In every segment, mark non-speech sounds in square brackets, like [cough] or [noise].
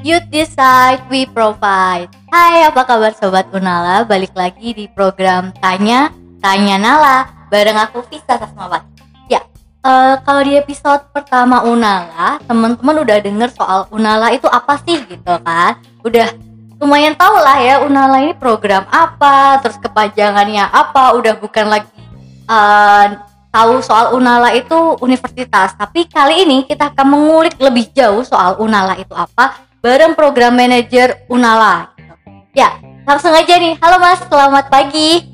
You decide, we provide. Hai, apa kabar Sobat Unala? Balik lagi di program Tanya, Tanya Nala bareng aku Visa Sasmawati. Ya, eh, kalau di episode pertama Unala, teman-teman udah denger soal Unala itu apa sih gitu kan? Udah lumayan tau lah ya Unala ini program apa, terus kepanjangannya apa, udah bukan lagi eh, tahu soal Unala itu universitas. Tapi kali ini kita akan mengulik lebih jauh soal Unala itu apa bareng program manajer Unala. Ya, langsung aja nih. Halo Mas, selamat pagi.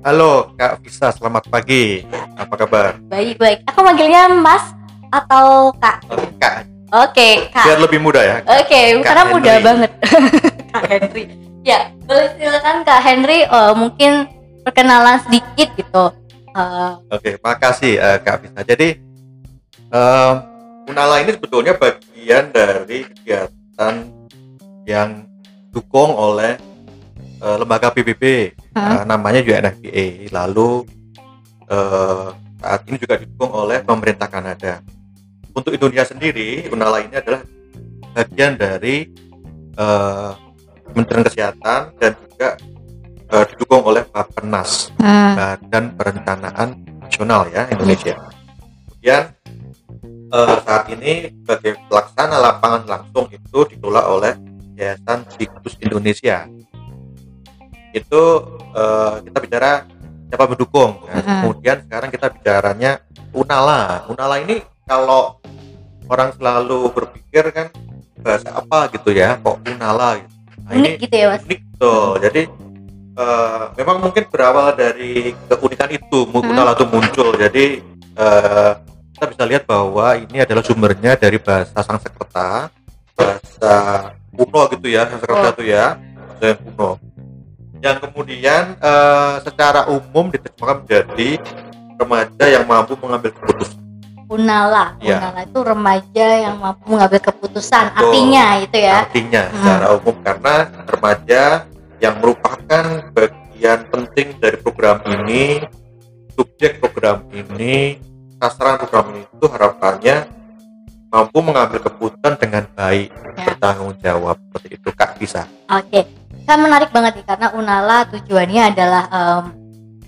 Halo Kak Visa, selamat pagi. Apa kabar? Baik, baik. Aku manggilnya Mas atau Kak? Kak, Oke, Kak. biar lebih mudah ya. Oke, Kak karena muda Henry. banget. [laughs] Kak Henry. Ya, boleh silakan Kak Henry eh, mungkin perkenalan sedikit gitu. Eh, Oke, makasih eh, Kak Visa. Jadi em, Unala ini sebetulnya bagian dari kegiatan yang dukung oleh eh, lembaga PBB Hmm. eh, namanya UNFPA. Lalu eh, saat ini juga didukung oleh pemerintah Kanada. Untuk Indonesia sendiri, Unala ini adalah bagian dari eh, Kementerian Kesehatan dan juga eh, didukung oleh Bappenas. hmm, Badan Perencanaan Nasional ya Indonesia. Kemudian eh, saat ini sebagai pelaksana lapangan langsung itu dikelola oleh Yayasan Situs Indonesia. Itu eh, kita bicara siapa mendukung. Nah, Mhm. Kemudian sekarang kita bicaranya Unala. Unala ini kalau orang selalu berpikir kan bahasa apa gitu ya, kok Unala gitu. Nah, unik gitu ya Mas. unik tuh jadi eh, memang mungkin berawal dari keunikan itu mu- Hmm. Unala itu muncul jadi kita bisa lihat bahwa ini adalah sumbernya dari bahasa Sanskerta bahasa kuno gitu ya Sanskerta Oh. itu ya bahasa yang kuno yang kemudian eh, secara umum diterjemahkan menjadi remaja yang mampu mengambil keputusan Unala. Ya. Unala itu remaja yang mampu mengambil keputusan. Betul. Artinya itu ya. artinya Hmm. secara umum karena remaja yang merupakan bagian penting dari program ini subjek program ini sasaran program ini itu harapannya mampu mengambil keputusan dengan baik Ya. bertanggung jawab seperti itu kak bisa Oke, kan menarik banget nih karena Unala tujuannya adalah em,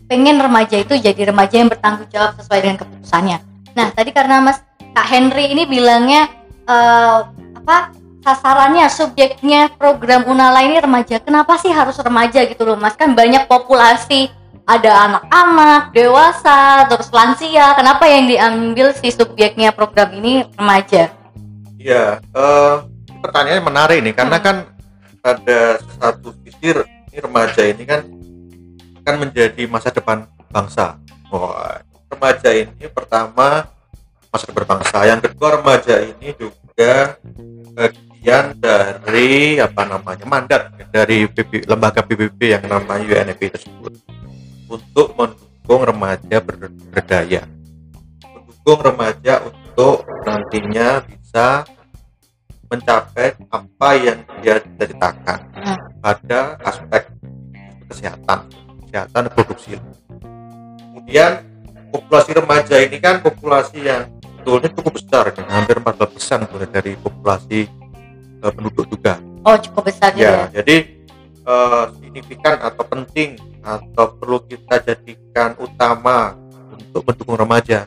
pengen remaja itu jadi remaja yang bertanggung jawab sesuai dengan keputusannya. Nah, tadi karena Mas Kak Henry ini bilangnya eh, apa sasarannya, subjeknya program Unala ini remaja. Kenapa sih harus remaja gitu loh, Mas? Kan banyak populasi ada anak-anak, dewasa, terus lansia. Kenapa yang diambil si subjeknya program ini remaja? Iya, eh, pertanyaannya menarik nih karena Hmm. kan ada satu sisi ini remaja ini kan akan menjadi masa depan bangsa. Wah, remaja ini pertama masa depan bangsa, yang kedua remaja ini juga bagian dari apa namanya mandat dari lembaga PBB yang namanya UNFP tersebut untuk mendukung remaja ber- berdaya, mendukung remaja untuk nantinya bisa mencapai apa yang dia ceritakan Hmm. pada aspek kesehatan, kesehatan produksi. Kemudian populasi remaja ini kan populasi yang sebetulnya cukup besar, hampir 14 persen dari populasi eh, penduduk juga. Oh, cukup besar juga. Ya, jadi eh, signifikan atau penting atau perlu kita jadikan utama untuk mendukung remaja.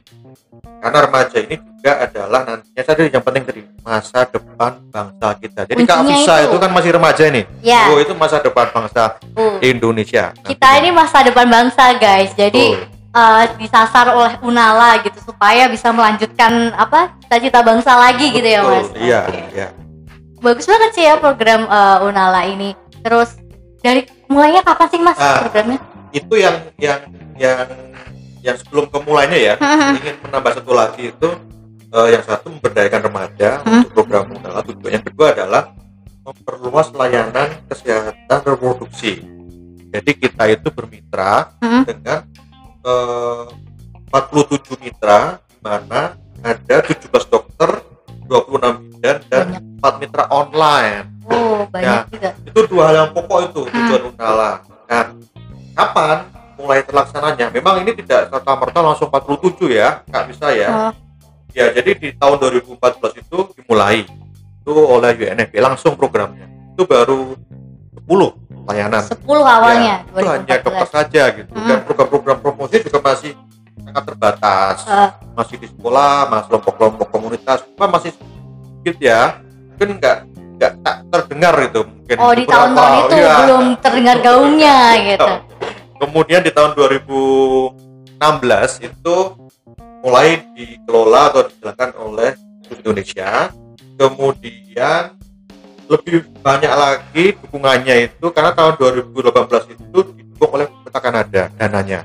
Karena remaja ini juga adalah nantinya tadi yang penting dari masa depan bangsa kita. Jadi Kak Kuncinya Fisa itu. itu. kan masih remaja ini. Ya. Oh, itu masa depan bangsa Uh. Indonesia. kita ini masa depan bangsa guys jadi eh, disasar oleh Unala gitu supaya bisa melanjutkan apa cita-cita bangsa lagi gitu ya mas Iya, Oke. iya. bagus banget sih ya program eh, Unala ini terus dari mulainya kapan sih mas Ah. programnya Itu yang yang yang yang sebelum kemulainya ya, ingin menambah satu lagi itu eh, yang satu memberdayakan remaja Hmm. untuk program Unala tujuan yang kedua adalah memperluas layanan kesehatan reproduksi jadi kita itu bermitra Hmm. dengan eh, 47 mitra di mana ada 17 dokter 26 bidan dan banyak. 4 mitra online. Oh banyak Ya. juga. itu dua hal yang pokok itu tujuan Unala nah kapan mulai terlaksananya? Memang ini tidak serta merta langsung 47 ya nggak bisa ya. Oh. ya jadi di tahun 2014 itu dimulai. Itu oleh UNFP langsung programnya. Itu baru 10 layanan. 10 awalnya Ya, itu hanya dokter 2014 saja gitu. Hmm. dan program-program promosi juga masih sangat terbatas. Eh, masih di sekolah masih kelompok-kelompok komunitas cuma masih sedikit ya. Mungkin nggak nggak tak terdengar itu mungkin. Oh di tahun-tahun itu iya. belum terdengar gaungnya gitu. Kemudian di tahun 2016 itu mulai dikelola atau dijalankan oleh Indonesia. Kemudian lebih banyak lagi dukungannya itu karena tahun 2018 itu didukung oleh pemerintah Kanada dananya.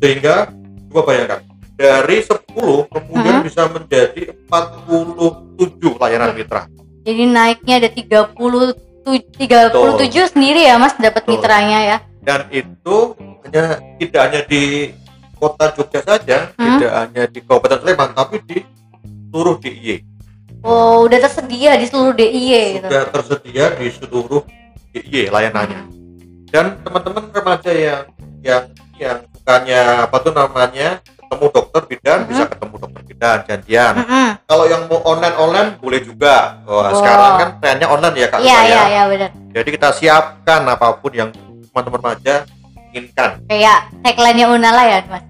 Sehingga coba bayangkan dari 10 kemudian Hmm. bisa menjadi 47 layanan mitra. Jadi naiknya ada 30 tu- 37 sendiri ya mas dapat Betul. mitranya ya? Dan itu hanya tidak hanya di kota Jogja saja Hmm. tidak hanya di Kabupaten Sleman tapi di seluruh DIY oh udah tersedia di seluruh DIY gitu. Sudah tersedia di seluruh DIY layanannya. Dan teman-teman remaja yang yang yang bukannya apa tuh namanya ketemu dokter bidan Mhm. bisa ketemu dokter bidan janjian Mm-mm. kalau yang mau online online boleh juga Wah, Oh. sekarang kan trennya online ya kak iya iya ya. iya benar jadi kita siapkan apa pun yang teman-teman remaja inginkan kayak tagline-nya Unala ya mas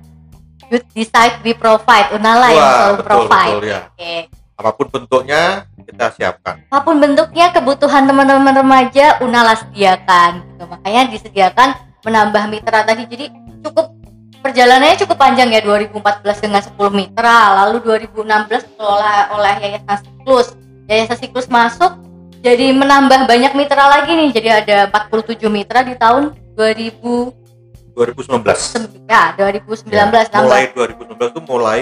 you decide we provide Unala yang Wah, selalu betul, provide betul, ya. oke apa pun bentuknya kita siapkan apa pun bentuknya kebutuhan teman-teman remaja Unala sediakan gitu. makanya disediakan menambah mitra tadi jadi cukup perjalanannya cukup panjang ya 2014 dengan 10 mitra lalu 2016 dikelola oleh Yayasan Siklus. Yayasan Siklus masuk jadi menambah banyak mitra lagi nih. Jadi ada 47 mitra di tahun 2000 2019 ya 2019 Ya, nambah mulai 2019 itu mulai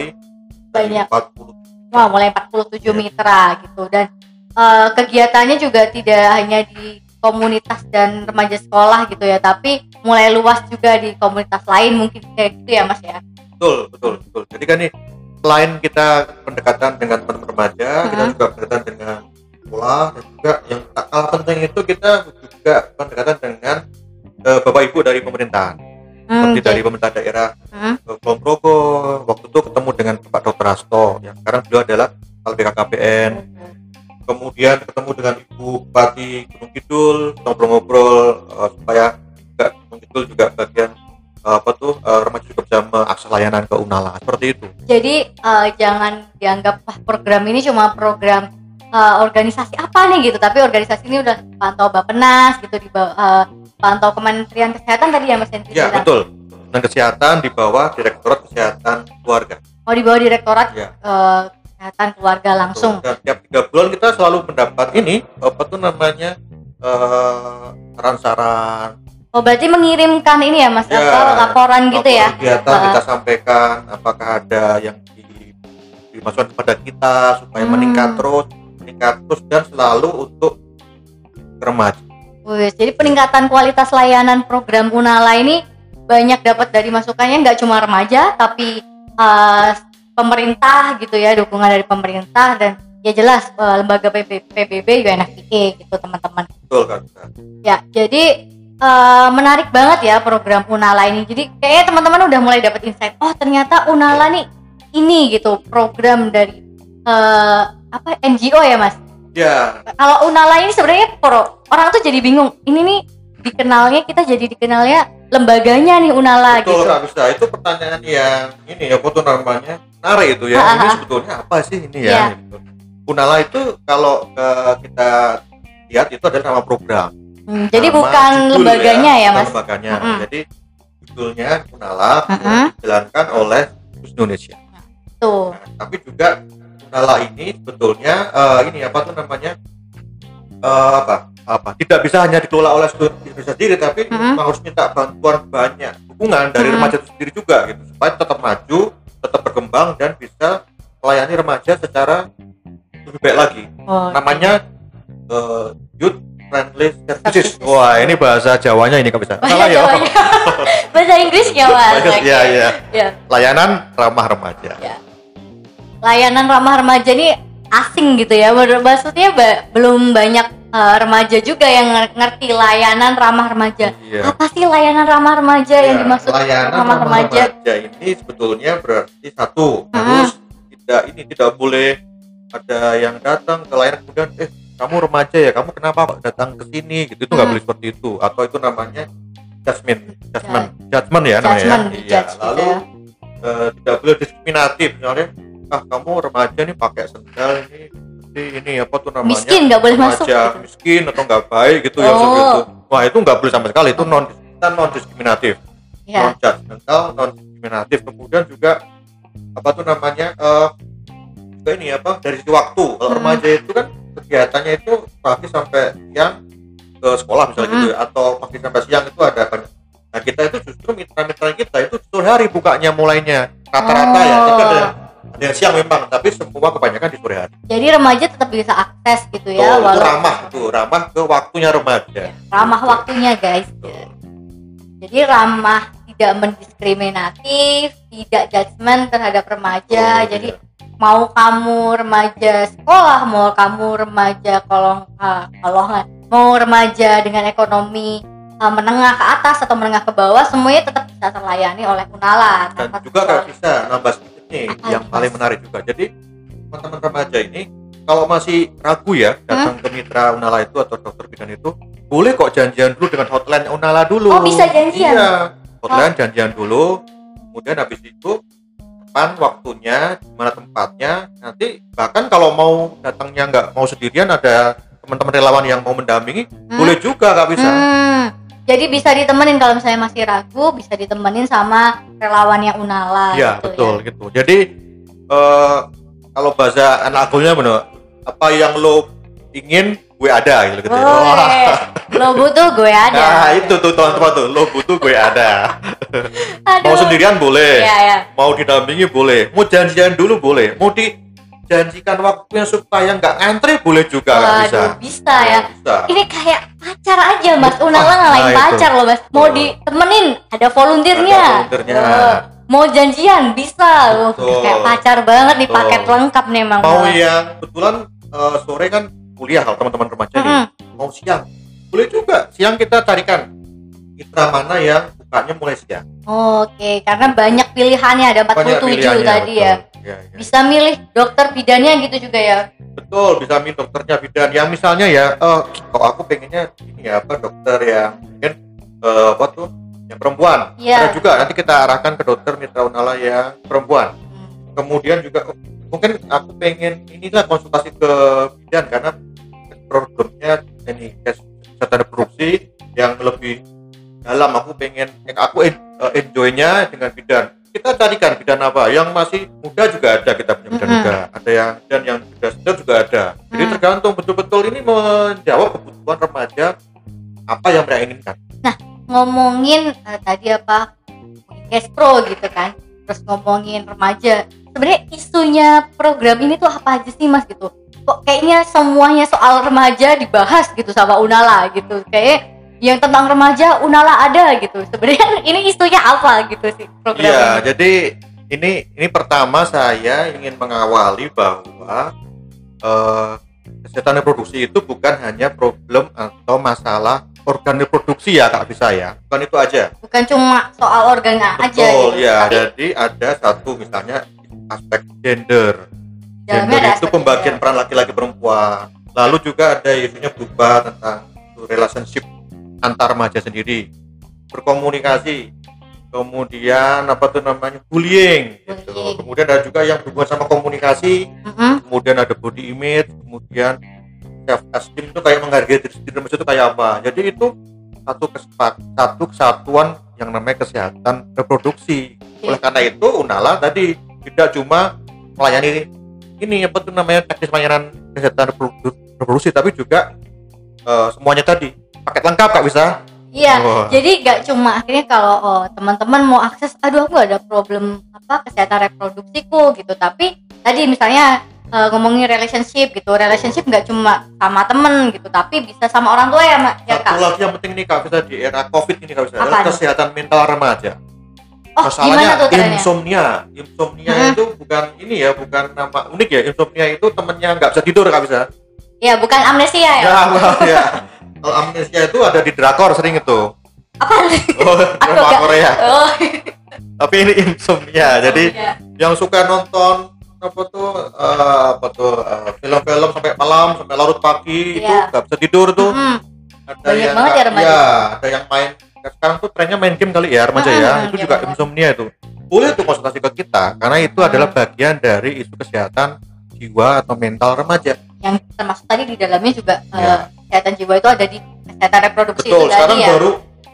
Banyak. 40 Wah, mulai 47 Ya. mitra gitu. Dan eh, kegiatannya juga tidak hanya di komunitas dan remaja sekolah gitu ya, tapi mulai luas juga di komunitas lain mungkin kayak gitu ya Mas ya. betul betul betul jadi kan nih selain kita pendekatan dengan teman remaja kita Hmm. juga pendekatan dengan sekolah dan juga yang tak kalah penting itu kita juga pendekatan dengan eh, bapak ibu dari pemerintahan Hmm, seperti dari jadi- pemerintah daerah hmm, Kulon Progo waktu itu ketemu dengan Pak Dr. Hasto yang sekarang beliau adalah kepala BKKBN kemudian ketemu dengan Ibu Bupati Gunung Kidul seperti itu. Jadi eh, jangan dianggap wah program ini cuma program eh, organisasi apa nih? gitu, tapi organisasi ini udah pantau Bapenas gitu di bawah eh, pantau Kementerian Kesehatan tadi ya Mas Hendri ya betul. Dan kesehatan di bawah Direktorat Kesehatan Keluarga. Oh di bawah Direktorat ya. eh, Kesehatan Keluarga langsung. dan tiap tiga bulan kita selalu mendapat ini apa tuh namanya eh, saran-saran Oh berarti mengirimkan ini ya Mas Ya, apa laporan gitu ya? kegiatan Ah. kita sampaikan apakah ada yang di, dimasukkan kepada kita supaya Hmm. meningkat terus meningkat terus dan selalu untuk remaja Wih, jadi peningkatan kualitas layanan program Unala ini banyak dapat dari masukannya nggak cuma remaja tapi eh, pemerintah gitu ya dukungan dari pemerintah dan ya jelas eh, lembaga PB, PBB UNFPA gitu teman-teman. betul kan Ya jadi eh, menarik banget ya program Unala ini. Jadi kayaknya teman-teman udah mulai dapat insight. Oh ternyata Unala nih ini gitu program dari eh, apa NGO ya mas? ya kalau Unala ini sebenarnya pro orang tuh jadi bingung ini nih dikenalnya kita jadi dikenalnya lembaganya nih Unala betul gitu Kak Bisa itu pertanyaan yang ini ya tuh namanya menarik itu ya Ah, ini ah. sebetulnya apa sih ini ya gitu. Unala itu kalau eh, kita lihat itu adalah nama program Hmm, jadi Nama bukan judul lembaganya ya, bukan mas? lembaganya. Mm-mm. jadi judulnya Unala Mm-mm. dijalankan oleh Gus Indonesia tuh Nah, tapi juga Unala ini sebetulnya eh, ini apa tuh namanya? Eh, apa? Apa? Tidak bisa hanya dikelola oleh seluruh Indonesia sendiri tapi memang harus minta bantuan banyak dukungan dari Mhm. remaja itu sendiri juga gitu. Supaya tetap maju tetap berkembang dan bisa melayani remaja secara lebih baik lagi. Oh, namanya eh, youth friendly Services. wah ini bahasa Jawanya ini nggak bisa? Bahasa salah ya? [laughs] Bahasa Inggris ya mas? Bagus, Oke. ya ya Ya. layanan ramah remaja. Layanan ramah remaja ini asing gitu ya. Maksudnya ba- belum banyak eh, remaja juga yang nger- ngerti layanan ramah remaja. Iya. Apa sih layanan ramah remaja yang Ya, dimaksud layanan ramah ramah remaja? remaja ini sebetulnya berarti satu Hmm. harus tidak ini tidak boleh ada yang datang ke layanan kemudian eh kamu remaja ya kamu kenapa kok datang ke sini gitu itu nggak Hmm. boleh seperti itu atau itu namanya judgment judgment judgment ya namanya Judgment, ya. gitu lalu ya. eh, tidak boleh diskriminatif misalnya ah kamu remaja nih pakai sendal ini ini apa tuh namanya miskin nggak boleh masuk remaja gitu. miskin atau nggak baik gitu ya Oh. seperti itu wah itu nggak boleh sama sekali itu non kita non diskriminatif ya non judgmental non diskriminatif kemudian juga apa tuh namanya eh juga ini apa dari sisi waktu kalau Hmm. remaja itu kan kegiatannya itu pagi sampai siang ke sekolah misalnya Hmm. gitu ya, atau pagi sampai siang itu ada banyak nah kita itu justru mitra-mitra kita itu sore hari bukanya mulainya rata-rata ya Oh. tapi ada ada yang siang memang tapi semua kebanyakan di sore hari jadi remaja tetap bisa akses gitu Tuh, ya itu walau ramah itu ramah ke waktunya remaja ramah waktunya guys Tuh. jadi ramah tidak mendiskriminatif tidak judgement terhadap remaja Oh, jadi iya. Mau kamu remaja sekolah mau kamu remaja kolong ah, kolongan mau remaja dengan ekonomi ah, menengah ke atas atau menengah ke bawah semuanya tetap bisa terlayani oleh Unala dan juga kalau bisa nambah sedikit nih Apa? yang paling menarik juga. Jadi teman-teman remaja ini kalau masih ragu ya datang ke mitra Unala itu atau dokter bidan itu boleh kok janjian dulu dengan hotline Unala dulu. Oh, bisa janjian? iya hotline janjian dulu kemudian habis itu kapan waktunya di mana tempatnya nanti bahkan kalau mau datangnya nggak mau sendirian ada teman-teman relawan yang mau mendampingi Hmm? boleh juga nggak bisa Hmm, jadi bisa ditemenin kalau misalnya masih ragu bisa ditemenin sama relawannya Unala Iya gitu betul ya. gitu. Jadi eh, kalau bahasa anak agulnya benar, apa yang lo ingin gue ada gitu gitu. ya. Wah. Boleh. lo butuh gue ada Nah itu tuh teman-teman tuh, lo butuh gue ada. [laughs] [laughs] Aduh. Mau sendirian boleh, Iya, iya. mau didampingi boleh, mau janjian dulu boleh, mau dijanjikan waktunya supaya nggak ngantri boleh juga nggak bisa. Waduh, bisa ya. Bisa. Ini kayak pacar aja mas, Unala ngalahin nah itu. pacar loh mas. Mau ditemenin, ada volunteernya. Ada volunteernya. Oh, mau janjian bisa loh. Kayak pacar banget Betul. paket lengkap nih emang. Mau Unala. yang kebetulan eh, sore kan kuliah kalau teman-teman remaja nih. Mm-mm. mau siang boleh juga siang kita carikan mitra mana yang bukanya mulai siang Oke, karena banyak pilihannya ada 47 Banyak pilihannya, tadi ya. betul. Ya, ya. Bisa milih dokter bidannya gitu juga ya. betul bisa milih dokternya bidan yang misalnya ya eh kalau aku pengennya ini ya apa dokter yang mungkin eh, apa tuh yang perempuan Iya. ada juga nanti kita arahkan ke dokter mitra unala yang perempuan Hmm. kemudian juga oh, mungkin aku pengen inilah konsultasi ke bidan karena problemnya ini kesehatan reproduksi yang lebih dalam aku pengen eh, aku eh, enjoynya dengan bidan. Kita carikan bidan apa? Yang masih muda juga ada kita punya bidan Mhm. muda ada yang dan yang sudah senior juga ada. Jadi Hmm. tergantung betul-betul ini menjawab kebutuhan remaja apa yang mereka inginkan. Ngomongin eh, tadi apa? Cash pro gitu kan. Terus ngomongin remaja. Sebenarnya isunya program ini tuh apa aja sih mas gitu? Kok kayaknya semuanya soal remaja dibahas gitu sama Unala gitu. Kayak yang tentang remaja Unala ada gitu sebenarnya [laughs] ini isunya apa gitu sih program Iya, ini jadi ini ini pertama saya ingin mengawali bahwa eh, kesehatan reproduksi itu bukan hanya problem atau masalah organ reproduksi ya kak bisa ya, bukan itu aja. bukan cuma soal organ aja gitu ya. tapi Jadi ada satu misalnya aspek gender. dalamnya Gender itu pembagian gender. peran laki-laki perempuan. Lalu juga ada isunya berubah tentang relationship antar remaja sendiri, berkomunikasi, kemudian apa tuh namanya bullying, gitu. Kemudian ada juga yang berhubungan sama komunikasi, Mm-mm. kemudian ada body image, kemudian self esteem itu kayak menghargai diri sendiri itu kayak apa. Jadi itu satu kesepak, satu kesatuan yang namanya kesehatan reproduksi. Oke. Oleh karena itu Unala tadi tidak cuma melayani ini apa tuh namanya teknis pelayanan kesehatan reprodu- reproduksi tapi juga eh, semuanya tadi paket lengkap kak bisa iya Wah. jadi gak cuma akhirnya kalau oh, teman-teman mau akses aduh aku ada problem apa kesehatan reproduksiku gitu. Tapi tadi misalnya eh, ngomongin relationship gitu relationship nggak cuma sama temen gitu tapi bisa sama orang tua ya Mak? ya satu kak? lagi yang penting nih kak bisa di era covid ini kak bisa adalah kesehatan mental remaja. Oh gimana tuh insomnia. Insomnia Hmm. itu bukan ini ya bukan nama unik ya. Insomnia itu temennya nggak bisa tidur kak bisa ya bukan amnesia ya? Ya, ya. [laughs] kalau amnesia itu ada di drakor sering itu. Apa? Oh [laughs] drama Korea. Oh. Tapi ini insomnia. Jadi iya. yang suka nonton apa tuh eh, apa tuh eh, film-film sampai malam sampai larut pagi itu Iya. nggak bisa tidur tuh. Hmm, ada Banyak yang banget ya remaja. iya, ada yang main. Sekarang tuh trennya main game kali ya remaja Hmm, ya itu iya juga insomnia itu. Boleh tuh konsultasi ke kita karena itu Hmm. adalah bagian dari isu kesehatan jiwa atau mental remaja. Yang termasuk tadi di dalamnya juga eh, Iya. Kesehatan jiwa itu ada di kesehatan reproduksi betul itu sekarang tadi ya. baru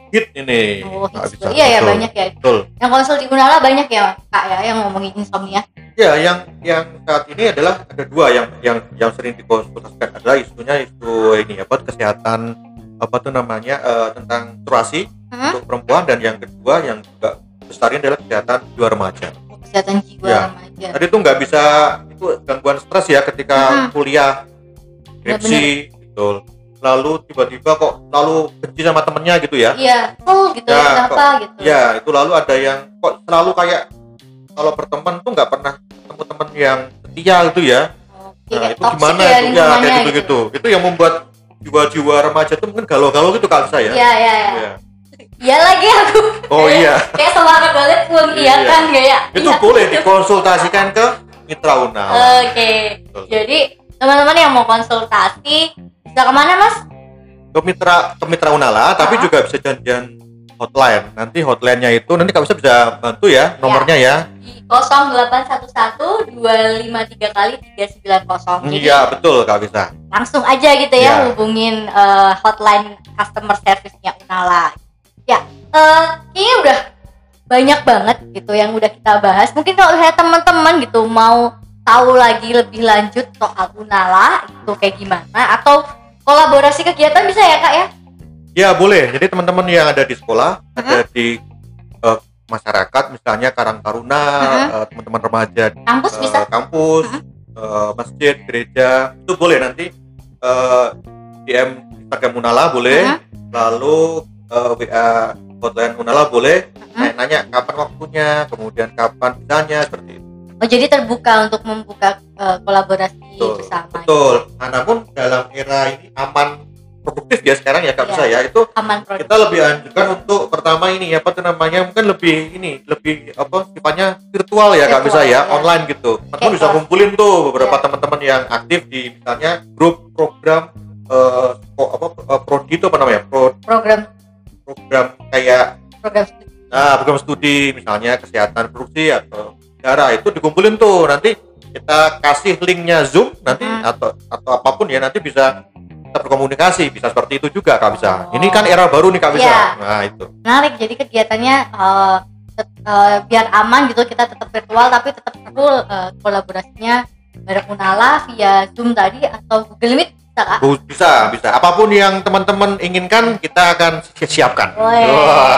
hit ini Oh, bisa, juga. iya ya betul. banyak ya. betul Yang konsul di Unala banyak ya kak ya yang ngomongin insomnia. ya yang yang saat ini adalah ada dua yang yang yang sering dikonsultasikan adalah isunya isu ini apa kesehatan apa tuh namanya eh, tentang menstruasi Hmm? untuk perempuan dan yang kedua yang juga besar ini adalah kesehatan jiwa remaja. Oh, kesehatan jiwa Ya. remaja. Tadi itu nggak bisa itu gangguan stres ya ketika Hmm. kuliah, skripsi, betul. Lalu tiba-tiba kok lalu benci sama temennya gitu ya? Iya, full gitu Ya, kenapa gitu. Ya itu lalu ada yang kok selalu kayak kalau berteman tuh nggak pernah ketemu teman yang setia gitu ya? Oke, Nah kayak itu gimana ya itu ya kayak gitu-gitu. Itu yang membuat jiwa-jiwa remaja tuh mungkin galau-galau gitu kali saya. Iya, iya, iya. Iya. Iya lagi aku. Oh iya. Kayak semangat banget mengiyakan Iya. gak ya? itu Iya. boleh dikonsultasikan ke Mitra Unal. Oke. Betul. Jadi teman-teman yang mau konsultasi bisa ke mana mas? Ke Mitra ke Mitra Unala, tapi Ah. juga bisa janjian hotline. Nanti hotline-nya itu nanti Kak bisa bisa bantu ya nomornya ya. Di 0811 253 kali 390. Jadi Iya betul Kak bisa. langsung aja gitu ya Iya. hubungin eh, hotline customer service-nya Unala. Ya, eh kayaknya udah banyak banget gitu yang udah kita bahas. Mungkin kalau saya teman-teman gitu mau tahu lagi lebih lanjut soal Unala itu kayak gimana atau kolaborasi kegiatan bisa ya kak ya? Ya boleh. Jadi teman-teman yang ada di sekolah, Mhm. ada di eh, masyarakat, misalnya Karang Taruna, Mhm. eh, teman-teman remaja Kampus eh, bisa? kampus, Mhm. eh, masjid, gereja, itu boleh nanti eh, DM Instagram Unala boleh, Mhm. lalu eh, WA hotline Unala boleh, Mhm. nanya kapan waktunya, kemudian kapan bisanya seperti itu. Oh jadi terbuka untuk membuka eh, kolaborasi Betul, bersama. betul. Namun dalam era ini aman produktif ya sekarang ya kak Iya. bisa ya itu Aman kita lebih anjurkan untuk pertama ini apa tuh namanya mungkin lebih ini lebih apa sifatnya virtual ya kak bisa ya ya. online gitu teman bisa kumpulin tuh beberapa Iya. teman-teman yang aktif di misalnya grup program eh ko- apa eh, prodi itu apa namanya pro, Program program kayak program studi. nah program studi misalnya kesehatan produksi atau darah itu dikumpulin tuh. Nanti kita kasih linknya zoom nanti Hmm. atau atau apa pun ya nanti bisa kita berkomunikasi. Bisa seperti itu juga kak bisa. Oh. ini kan era baru nih kak bisa. Iya. nah itu. Menarik. Jadi kegiatannya tet- eh, biar aman gitu kita tetap virtual tapi tetap seru eh, kolaborasinya. Bareng Unala via Zoom tadi atau Google Meet bisa bisa bisa. Apa pun yang teman-teman inginkan kita akan si- siapkan. Weh. Wah,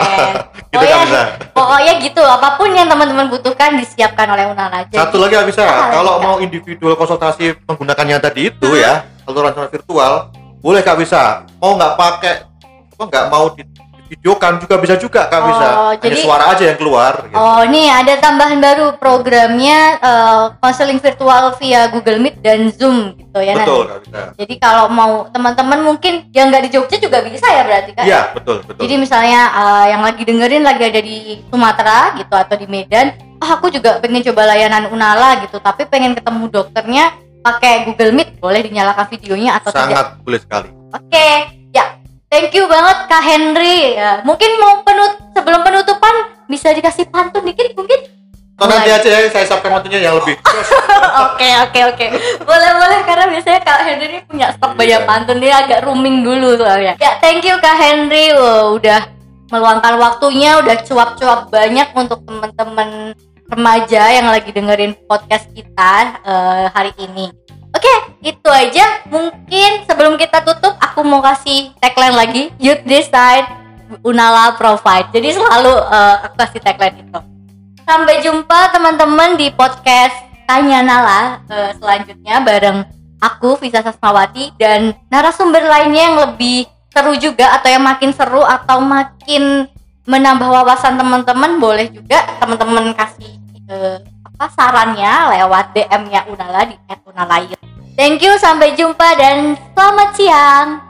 gitu Oh kan ya, bisa. [laughs] pokoknya gitu. Apa pun yang teman-teman butuhkan disiapkan oleh Unala aja. Satu lagi bisa. Ah, kalau mau individual konsultasi menggunakannya tadi itu Hmm. ya saluran saluran virtual boleh kak bisa? Mau nggak pakai apa nggak mau di videokan juga bisa juga kak bisa Oh, hanya jadi- suara aja yang keluar gitu. Oh, nih ada tambahan baru programnya eh, konseling virtual via Google Meet dan Zoom gitu ya betul nanti. kak bisa Jadi kalau mau teman-teman mungkin yang nggak di Jogja juga bisa ya berarti kak? iya betul betul Jadi misalnya eh, yang lagi dengerin lagi ada di Sumatera gitu atau di Medan, ah aku juga pengen coba layanan Unala gitu, tapi pengen ketemu dokternya pakai Google Meet, boleh dinyalakan videonya atau tidak? sangat boleh sekali Oke, ya. Thank you banget Kak Henry. Ya, mungkin mau penut sebelum penutupan bisa dikasih pantun dikit mungkin? atau nanti aja ya, saya siapkan waktunya yang lebih [laughs] Oke oke oke boleh boleh karena biasanya Kak Henry ini punya stok banyak Iya. pantun dia agak rooming dulu soalnya. Ya thank you Kak Henry Wah, udah meluangkan waktunya udah cuap-cuap banyak untuk teman-teman remaja yang lagi dengerin podcast kita eh, hari ini. Oke itu mau kasih tagline lagi Youth Decide Unala Provide. Jadi selalu eh, aku kasih tagline itu. Sampai jumpa teman-teman di podcast Tanya Nala eh, selanjutnya bareng aku Visa Sasmawati dan narasumber lainnya yang lebih seru juga atau yang makin seru atau makin menambah wawasan teman-teman boleh juga teman-teman kasih eh, apa sarannya lewat DM-nya Unala di @unalair. Thank you sampai jumpa dan selamat siang.